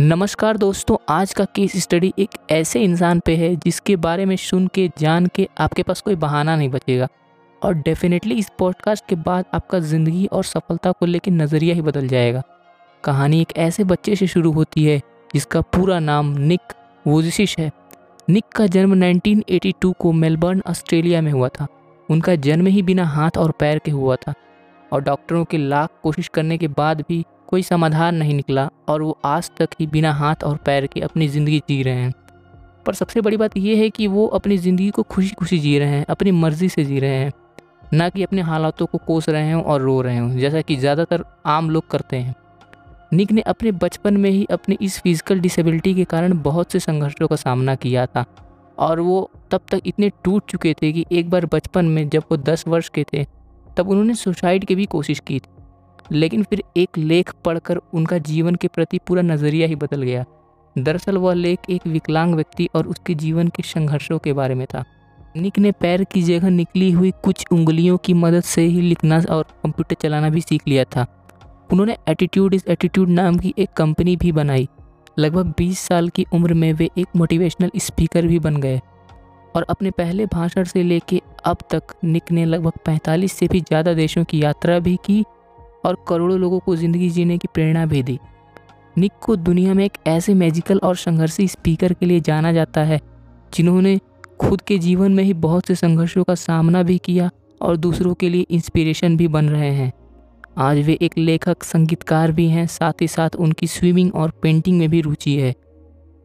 नमस्कार दोस्तों, आज का केस स्टडी एक ऐसे इंसान पे है जिसके बारे में सुन के, जान के आपके पास कोई बहाना नहीं बचेगा। और डेफिनेटली इस पॉडकास्ट के बाद आपका ज़िंदगी और सफलता को लेकर नज़रिया ही बदल जाएगा। कहानी एक ऐसे बच्चे से शुरू होती है, जिसका पूरा नाम निक वोजिशिश है। निक का जन्म 1982 को मेलबर्न, ऑस्ट्रेलिया में हुआ था। उनका जन्म ही बिना हाथ और पैर के हुआ था। और डॉक्टरों के लाख कोशिश करने के बाद भी कोई समाधान नहीं निकला और वो आज तक ही बिना हाथ और पैर के अपनी ज़िंदगी जी रहे हैं। पर सबसे बड़ी बात यह है कि वो अपनी ज़िंदगी को खुशी खुशी जी रहे हैं, अपनी मर्ज़ी से जी रहे हैं। ना कि अपने हालातों को कोस रहे हों और रो रहे हों, जैसा कि ज़्यादातर आम लोग करते हैं। निक ने अपने बचपन में ही अपनी इस फ़िज़िकल डिसेबिलिटी के कारण बहुत से संघर्षों का सामना किया था। और वो तब तक इतने टूट चुके थे कि एक बार बचपन में जब वो दस वर्ष के थे, तब उन्होंने सुसाइड की भी कोशिश की थी। लेकिन फिर एक लेख पढ़कर उनका जीवन के प्रति पूरा नज़रिया ही बदल गया। दरअसल वह लेख एक विकलांग व्यक्ति और उसके जीवन के संघर्षों के बारे में था। निक ने पैर की जगह निकली हुई कुछ उंगलियों की मदद से ही लिखना और कंप्यूटर चलाना भी सीख लिया था। उन्होंने एटीट्यूड इज़ एटीट्यूड नाम की एक कंपनी भी बनाई। लगभग 20 साल की उम्र में वे एक मोटिवेशनल स्पीकर भी बन गए। और अपने पहले भाषण से लेके अब तक निक ने लगभग 45 से भी ज़्यादा देशों की यात्रा भी की और करोड़ों लोगों को ज़िंदगी जीने की प्रेरणा भी दी। निक को दुनिया में एक ऐसे मैजिकल और संघर्षी स्पीकर के लिए जाना जाता है, जिन्होंने खुद के जीवन में ही बहुत से संघर्षों का सामना भी किया और दूसरों के लिए इंस्पिरेशन भी बन रहे हैं। आज वे एक लेखक, संगीतकार भी हैं, साथ ही साथ उनकी स्विमिंग और पेंटिंग में भी रुचि है।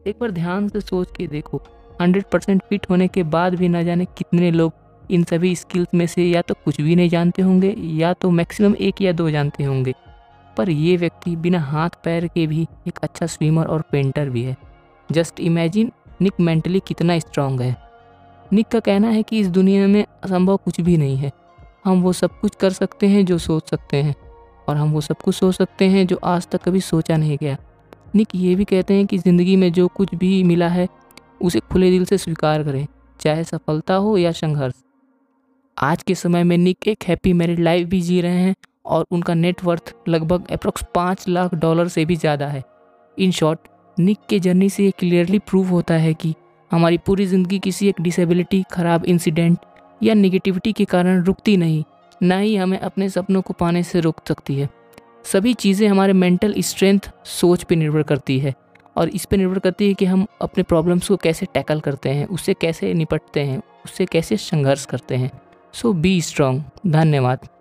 एक बार ध्यान से सोच के देखो 100 परसेंट फिट होने के बाद भी न जाने कितने लोग इन सभी स्किल्स में से या तो कुछ भी नहीं जानते होंगे, या तो मैक्सिमम एक या दो जानते होंगे। पर ये व्यक्ति बिना हाथ पैर के भी एक अच्छा स्विमर और पेंटर भी है। जस्ट इमेजिन निक मेंटली कितना स्ट्रांग है। निक का कहना है कि इस दुनिया में असंभव कुछ भी नहीं है। हम वो सब कुछ कर सकते हैं जो सोच सकते हैं, और हम वो सब कुछ सोच सकते हैं जो आज तक कभी सोचा नहीं गया। निक ये भी कहते हैं कि ज़िंदगी में जो कुछ भी मिला है, उसे खुले दिल से स्वीकार करें, चाहे सफलता हो या संघर्ष। आज के समय में निक एक हैप्पी मैरिड लाइफ भी जी रहे हैं और उनका नेटवर्थ लगभग अप्रोक्स पाँच लाख डॉलर से भी ज़्यादा है। इन शॉर्ट निक के जर्नी से ये क्लियरली प्रूव होता है कि हमारी पूरी ज़िंदगी किसी एक डिसेबिलिटी ख़राब इंसिडेंट या निगेटिविटी के कारण रुकती नहीं, ना ही हमें अपने सपनों को पाने से रोक सकती है। सभी चीज़ें हमारे मेंटल स्ट्रेंथ सोच पर निर्भर करती है और इस पर निर्भर करती है कि हम अपने प्रॉब्लम्स को कैसे टैकल करते हैं उससे कैसे निपटते हैं उससे कैसे संघर्ष करते हैं। सो बी स्ट्रांग धन्यवाद।